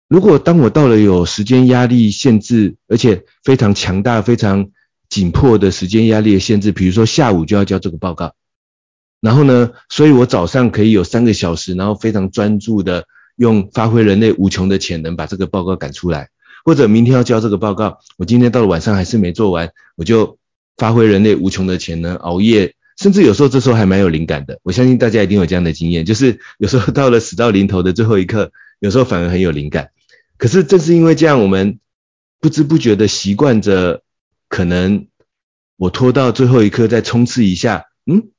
如果当我到了有时间压力限制，而且非常强大、非常紧迫的时间压力的限制，比如说下午就要交这个报告，然后呢，所以我早上可以有三个小时，然后非常专注的用发挥人类无穷的潜能把这个报告赶出来，或者明天要交这个报告，我今天到了晚上还是没做完，我就发挥人类无穷的潜能，熬夜。甚至有时候这时候还蛮有灵感的，我相信大家一定有这样的经验，<laughs> 就是有时候到了死到临头的最后一刻，有时候反而很有灵感。可是正是因为这样，我们不知不觉的习惯着，可能我拖到最后一刻再冲刺一下，嗯，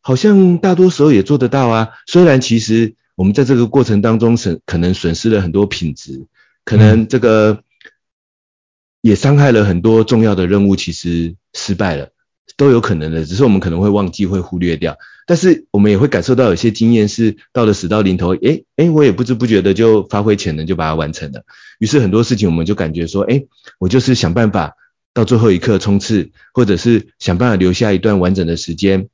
好像大多时候也做得到啊。虽然其实我们在这个过程当中损可能损失了很多品质，可能这个也伤害了很多重要的任务，其实失败了。都有可能的，只是我们可能会忘记，会忽略掉。但是我们也会感受到有些经验是到了死到临头，诶诶，我也不知不觉的就发挥潜能，就把它完成了。于是很多事情我们就感觉说，诶，我就是想办法到最后一刻冲刺，或者是想办法留下一段完整的时间，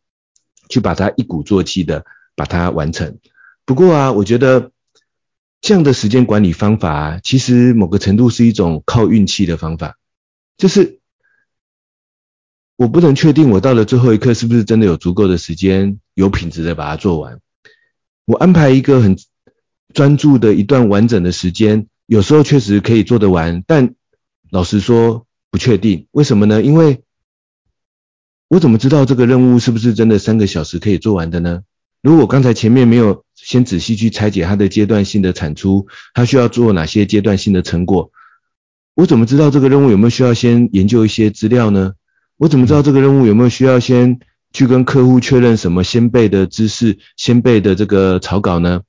去把它一鼓作气的把它完成。不过啊，我觉得这样的时间管理方法，其实某个程度是一种靠运气的方法，就是。我不能确定我到了最后一刻是不是真的有足够的时间，有品质的把它做完。我安排一个很专注的一段完整的时间，有时候确实可以做得完，但老实说不确定。为什么呢？因为我怎么知道这个任务是不是真的三个小时可以做完的呢？如果刚才前面没有先仔细去拆解它的阶段性的产出，它需要做哪些阶段性的成果，我怎么知道这个任务有没有需要先研究一些资料呢？我怎么知道这个任务有没有需要先去跟客户确认什么先备的知识、先备的这个草稿呢？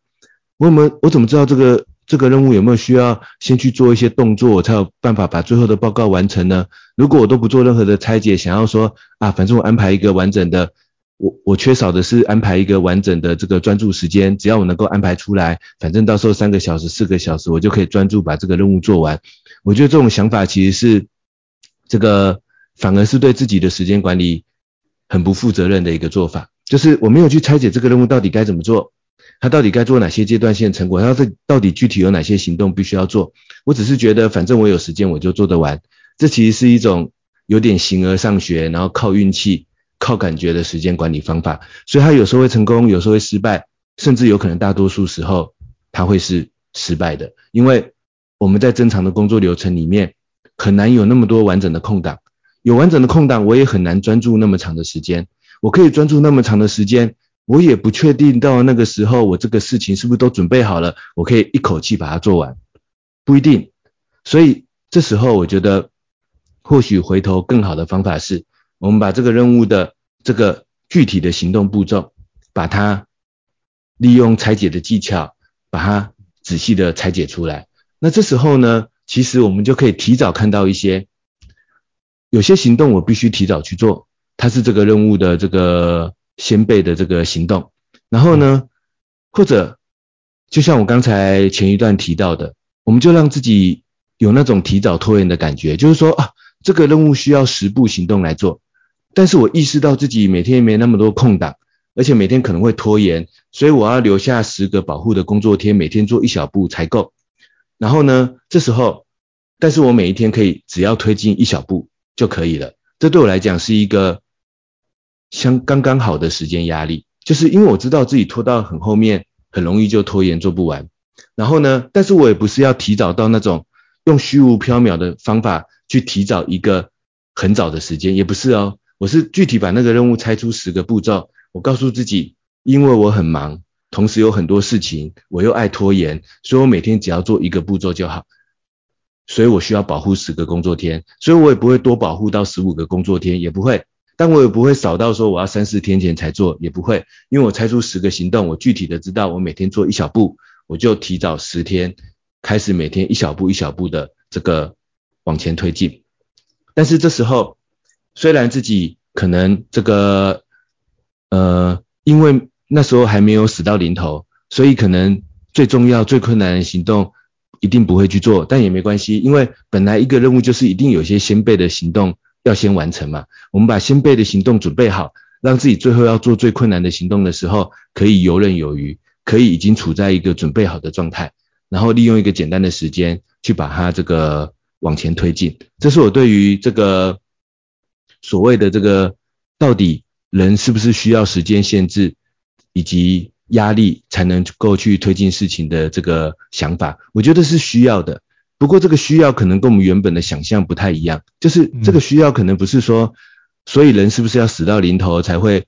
我怎么我怎么知道这个这个任务有没有需要先去做一些动作，我才有办法把最后的报告完成呢？如果我都不做任何的拆解，想要说啊，反正我安排一个完整的，我我缺少的是安排一个完整的这个专注时间，只要我能够安排出来，反正到时候三个小时、四个小时，我就可以专注把这个任务做完。我觉得这种想法其实是这个。反而是对自己的时间管理很不负责任的一个做法，就是我没有去拆解这个任务到底该怎么做，它到底该做哪些阶段性成果，它这到底具体有哪些行动必须要做，我只是觉得反正我有时间我就做得完，这其实是一种有点形而上学，然后靠运气、靠感觉的时间管理方法，所以它有时候会成功，有时候会失败，甚至有可能大多数时候它会是失败的，因为我们在正常的工作流程里面很难有那么多完整的空档。有完整的空档，我也很难专注那么长的时间。我可以专注那么长的时间，我也不确定到那个时候我这个事情是不是都准备好了，我可以一口气把它做完，不一定。所以这时候我觉得，或许回头更好的方法是，我们把这个任务的这个具体的行动步骤，把它利用拆解的技巧，把它仔细的拆解出来。那这时候呢，其实我们就可以提早看到一些，有些行动我必须提早去做，它是这个任务的这个先备的这个行动。然后呢，或者就像我刚才前一段提到的，我们就让自己有那种提早拖延的感觉，就是说啊，这个任务需要十步行动来做，但是我意识到自己每天没那么多空档，而且每天可能会拖延，所以我要留下十个保护的工作天，每天做一小步才够。然后呢，这时候，但是我每一天可以只要推进一小步就可以了。这对我来讲是一个相刚刚好的时间压力，就是因为我知道自己拖到很后面，很容易就拖延做不完。然后呢，但是我也不是要提早到那种用虚无缥缈的方法去提早一个很早的时间，也不是哦。我是具体把那个任务拆出十个步骤，我告诉自己，因为我很忙。同时有很多事情，我又爱拖延，所以我每天只要做一个步骤就好。所以我需要保护十个工作天，所以我也不会多保护到十五个工作天，也不会。但我也不会少到说我要三四天前才做，也不会。因为我拆出十个行动，我具体的知道我每天做一小步，我就提早十天开始每天一小步一小步的这个往前推进。但是这时候虽然自己可能这个呃因为。那时候还没有死到临头，所以可能最重要、最困难的行动一定不会去做，但也没关系，因为本来一个任务就是一定有些先备的行动要先完成嘛。我们把先备的行动准备好，让自己最后要做最困难的行动的时候，可以游刃有余，可以已经处在一个准备好的状态，然后利用一个简单的时间去把它这个往前推进。这是我对于这个所谓的这个到底人是不是需要时间限制，以及压力才能够去推进事情的这个想法，我觉得是需要的。不过这个需要可能跟我们原本的想象不太一样，就是这个需要可能不是说，所以人是不是要死到临头才会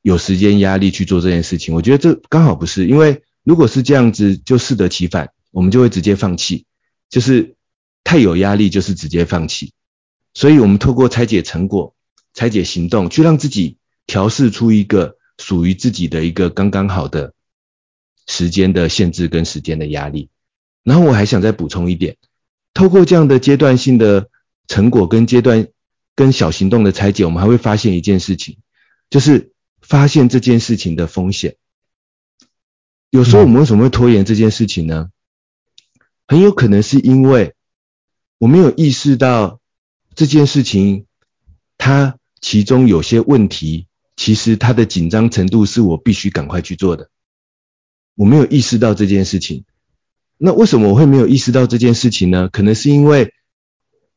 有时间压力去做这件事情？我觉得这刚好不是，因为如果是这样子，就适得其反，我们就会直接放弃，就是太有压力就是直接放弃。所以我们透过拆解成果、拆解行动，去让自己调试出一个。属于自己的一个刚刚好的时间的限制跟时间的压力，然后我还想再补充一点，透过这样的阶段性的成果跟阶段跟小行动的拆解，我们还会发现一件事情，就是发现这件事情的风险。有时候我们为什么会拖延这件事情呢？很有可能是因为我没有意识到这件事情它其中有些问题。其实它的紧张程度是我必须赶快去做的，我没有意识到这件事情。那为什么我会没有意识到这件事情呢？可能是因为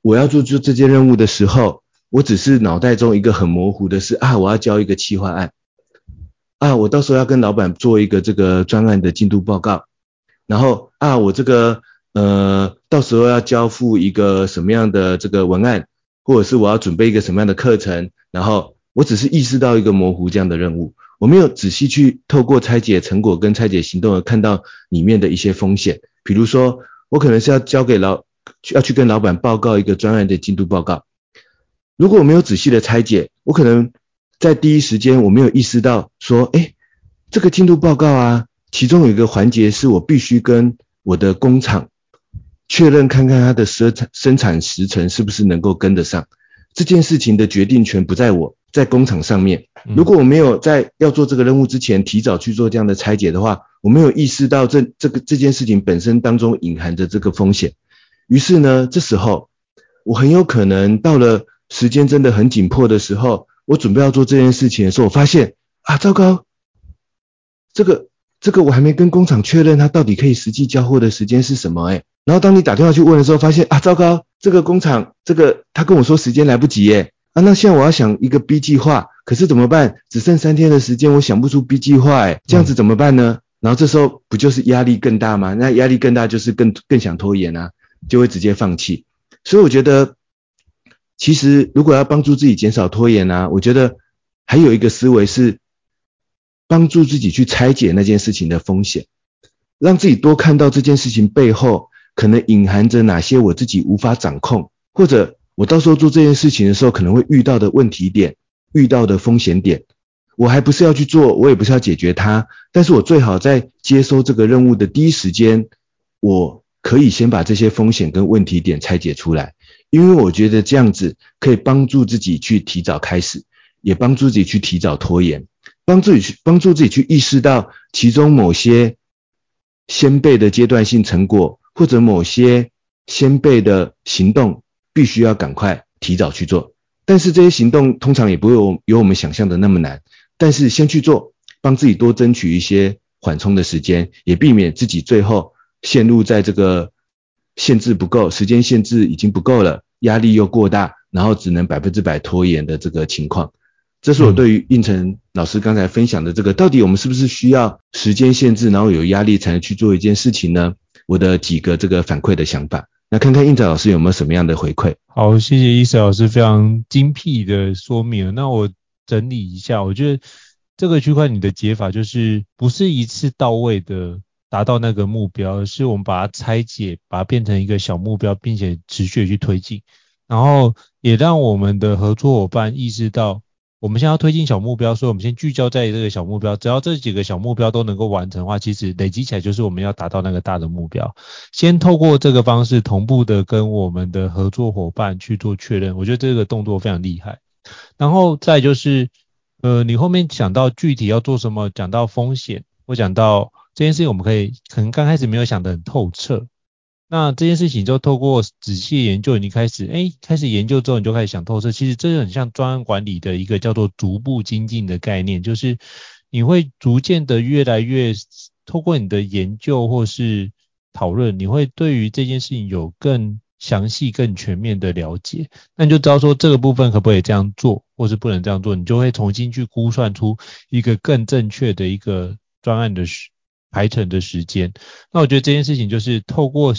我要做做这件任务的时候，我只是脑袋中一个很模糊的是啊，我要交一个企划案，啊，我到时候要跟老板做一个这个专案的进度报告，然后啊，我这个呃，到时候要交付一个什么样的这个文案，或者是我要准备一个什么样的课程，然后。我只是意识到一个模糊这样的任务，我没有仔细去透过拆解成果跟拆解行动而看到里面的一些风险。比如说，我可能是要交给老，要去跟老板报告一个专案的进度报告。如果我没有仔细的拆解，我可能在第一时间我没有意识到说，哎，这个进度报告啊，其中有一个环节是我必须跟我的工厂确认看看它的生产生产时程是不是能够跟得上。这件事情的决定权不在我。在工厂上面，如果我没有在要做这个任务之前提早去做这样的拆解的话，我没有意识到这这个这件事情本身当中隐含着这个风险。于是呢，这时候我很有可能到了时间真的很紧迫的时候，我准备要做这件事情的时候，我发现啊，糟糕，这个这个我还没跟工厂确认它到底可以实际交货的时间是什么诶，然后当你打电话去问的时候，发现啊，糟糕，这个工厂这个他跟我说时间来不及耶。啊，那现在我要想一个 B 计划，可是怎么办？只剩三天的时间，我想不出 B 计划，哎，这样子怎么办呢？然后这时候不就是压力更大吗？那压力更大就是更更想拖延啊，就会直接放弃。所以我觉得其实如果要帮助自己减少拖延啊，我觉得还有一个思维是帮助自己去拆解那件事情的风险，让自己多看到这件事情背后可能隐含着哪些我自己无法掌控，或者我到时候做这件事情的时候可能会遇到的问题点、遇到的风险点。我还不是要去做，我也不是要解决它，但是我最好在接收这个任务的第一时间，我可以先把这些风险跟问题点拆解出来，因为我觉得这样子可以帮助自己去提早开始，也帮助自己去提早拖延，帮助自己去帮助自己去意识到其中某些先辈的阶段性成果，或者某些先辈的行动，必须要赶快提早去做，但是这些行动通常也不会有有我们想象的那么难。但是先去做，帮自己多争取一些缓冲的时间，也避免自己最后陷入在这个限制不够、时间限制已经不够了，压力又过大，然后只能百分之百拖延的这个情况。这是我对于应成老师刚才分享的这个，到底我们是不是需要时间限制，然后有压力才能去做一件事情呢？我的几个这个反馈的想法。那看看胤丞老师有没有什么样的回馈？好，谢谢伊瑟老师非常精辟的说明。那我。整理一下，我觉得这个区块你的解法就是不是一次到位的达到那个目标，而是我们把它拆解，把它变成一个小目标，并且持续的去推进，然后也让我们的合作伙伴意识到，我们现在要推进小目标，所以我们先聚焦在这个小目标，只要这几个小目标都能够完成的话，其实累积起来就是我们要达到那个大的目标。先透过这个方式同步的跟我们的合作伙伴去做确认，我觉得这个动作非常厉害。然后再就是，呃，你后面讲到具体要做什么，讲到风险，或讲到这件事情，我们可以可能刚开始没有想得很透彻，那这件事情就透过仔细研究，你开始，哎，开始研究之后，你就开始想透彻。其实这就很像专案管理的一个叫做逐步精进的概念，就是你会逐渐的越来越透过你的研究或是讨论，你会对于这件事情有更详细、更全面的了解，那你就知道说这个部分可不可以这样做，或是不能这样做，你就会重新去估算出一个更正确的一个专案的排程的时间。那我觉得这件事情就是透过，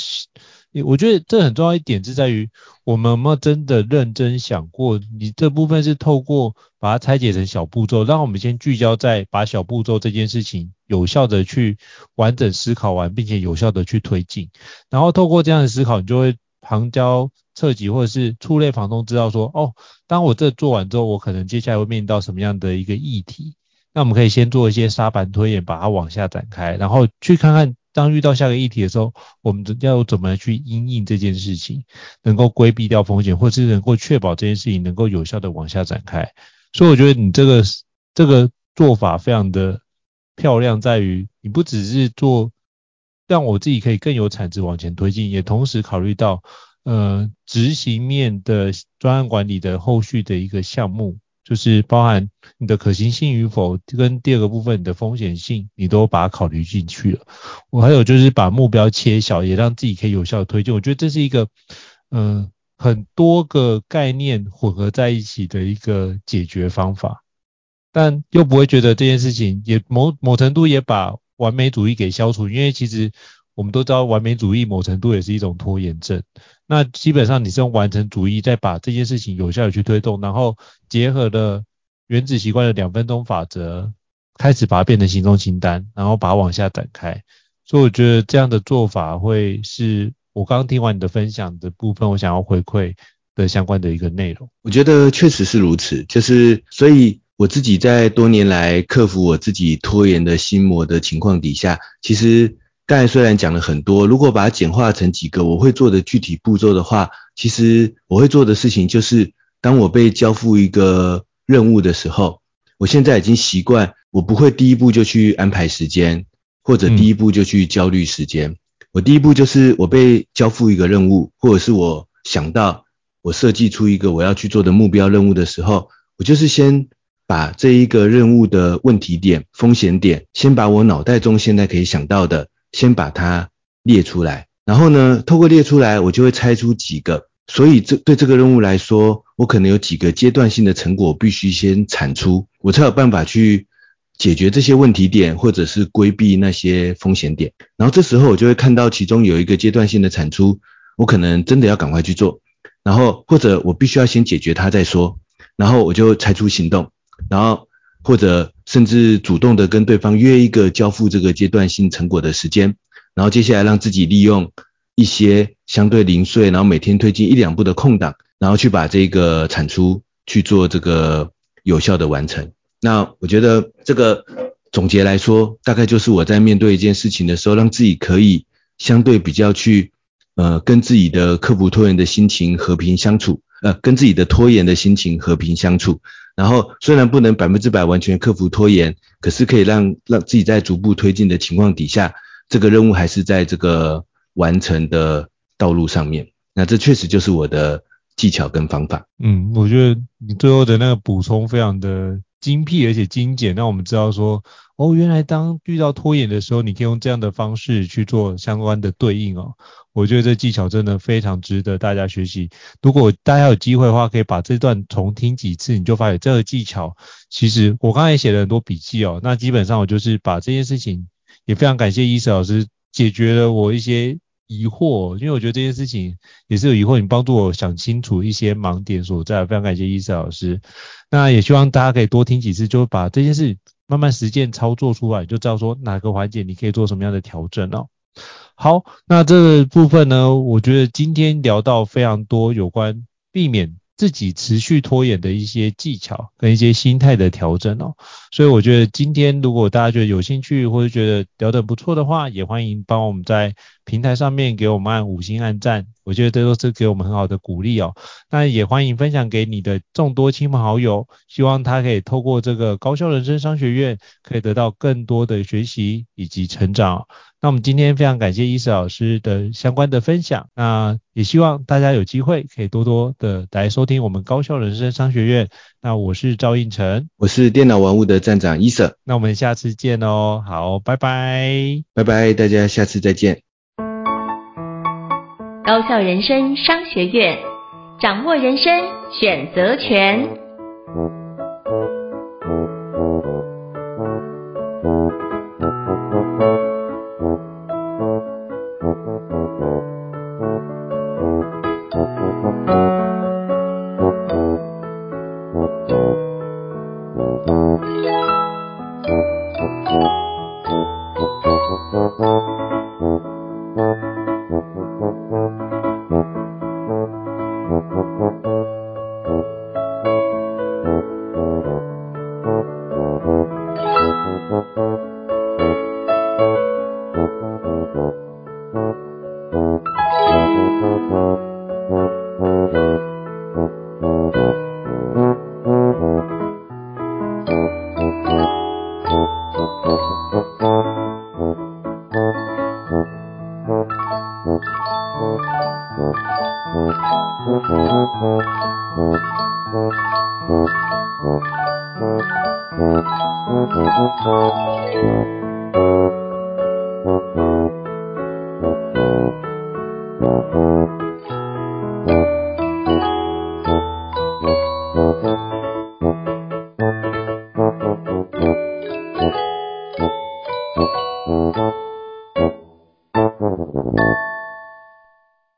我觉得这很重要一点是在于，我们有没有真的认真想过，你这部分是透过把它拆解成小步骤，让我们先聚焦在把小步骤这件事情有效的去完整思考完，并且有效的去推进，然后透过这样的思考，你就会。旁敲侧击，或者是触类旁通，知道说，哦，当我这做完之后，我可能接下来会面临到什么样的一个议题？那我们可以先做一些沙盘推演，把它往下展开，然后去看看，当遇到下个议题的时候，我们要怎么去因应这件事情，能够规避掉风险，或是能够确保这件事情能够有效的往下展开。所以我觉得你这个这个做法非常的漂亮，在于你不只是做。让我自己可以更有产值往前推进，也同时考虑到呃执行面的专案管理的后续的一个项目，就是包含你的可行性与否，跟第二个部分你的风险性，你都把它考虑进去了。我还有就是把目标切小，也让自己可以有效推进。我觉得这是一个嗯、很多个概念混合在一起的一个解决方法，但又不会觉得这件事情也某某程度也把。完美主义给消除，因为其实我们都知道，完美主义某程度也是一种拖延症。那基本上你是用完成主义再把这件事情有效的去推动，然后结合了原子习惯的两分钟法则，开始把它变成行动清单，然后把它往下展开。所以我觉得这样的做法会是我刚刚听完你的分享的部分，我想要回馈的相关的一个内容。我觉得确实是如此，就是所以。我自己在多年来克服我自己拖延的心魔的情况底下，其实刚才虽然讲了很多，如果把它简化成几个我会做的具体步骤的话，其实我会做的事情就是，当我被交付一个任务的时候，我现在已经习惯，我不会第一步就去安排时间，或者第一步就去焦虑时间。我第一步就是我被交付一个任务，或者是我想到我设计出一个我要去做的目标任务的时候，我就是先。把这一个任务的问题点、风险点，先把我脑袋中现在可以想到的，先把它列出来。然后呢，透过列出来，我就会猜出几个。所以这对这个任务来说，我可能有几个阶段性的成果必须先产出，我才有办法去解决这些问题点，或者是规避那些风险点。然后这时候我就会看到其中有一个阶段性的产出，我可能真的要赶快去做。然后或者我必须要先解决它再说，然后我就采取行动，然后或者甚至主动的跟对方约一个交付这个阶段性成果的时间，然后接下来让自己利用一些相对零碎，然后每天推进一两步的空档，然后去把这个产出去做这个有效的完成。那我觉得这个总结来说，大概就是我在面对一件事情的时候，让自己可以相对比较去。呃，跟自己的克服拖延的心情和平相处，呃，跟自己的拖延的心情和平相处。然后虽然不能百分之百完全克服拖延，可是可以让让自己在逐步推进的情况底下，这个任务还是在这个完成的道路上面。那这确实就是我的技巧跟方法。嗯，我觉得你最后的那个补充非常的精辟而且精简，让我们知道说，哦，原来当遇到拖延的时候，你可以用这样的方式去做相关的对应哦。我觉得这技巧真的非常值得大家学习。如果大家有机会的话，可以把这段重听几次，你就发现这个技巧其实我刚才也写了很多笔记哦。那基本上我就是把这件事情，也非常感谢伊瑟老师解决了我一些疑惑，因为我觉得这件事情也是有疑惑，你帮助我想清楚一些盲点所在，非常感谢伊瑟老师。那也希望大家可以多听几次，就把这件事慢慢实践操作出来，就知道说哪个环节你可以做什么样的调整哦。好，那这部分呢，我觉得今天聊到非常多有关避免自己持续拖延的一些技巧跟一些心态的调整哦，所以我觉得今天如果大家觉得有兴趣或者觉得聊得不错的话，也欢迎帮我们在平台上面给我们按五星按赞，我觉得这都是给我们很好的鼓励哦。那也欢迎分享给你的众多亲朋好友，希望他可以透过这个高校人生商学院，可以得到更多的学习以及成长。那我们今天非常感谢伊瑟老师的相关的分享，那也希望大家有机会可以多多的来收听我们高校人生商学院。那我是赵应成，我是电脑玩物的站长伊瑟。那我们下次见哦，好，拜拜，拜拜，大家下次再见。高校人生商学院，掌握人生选择权。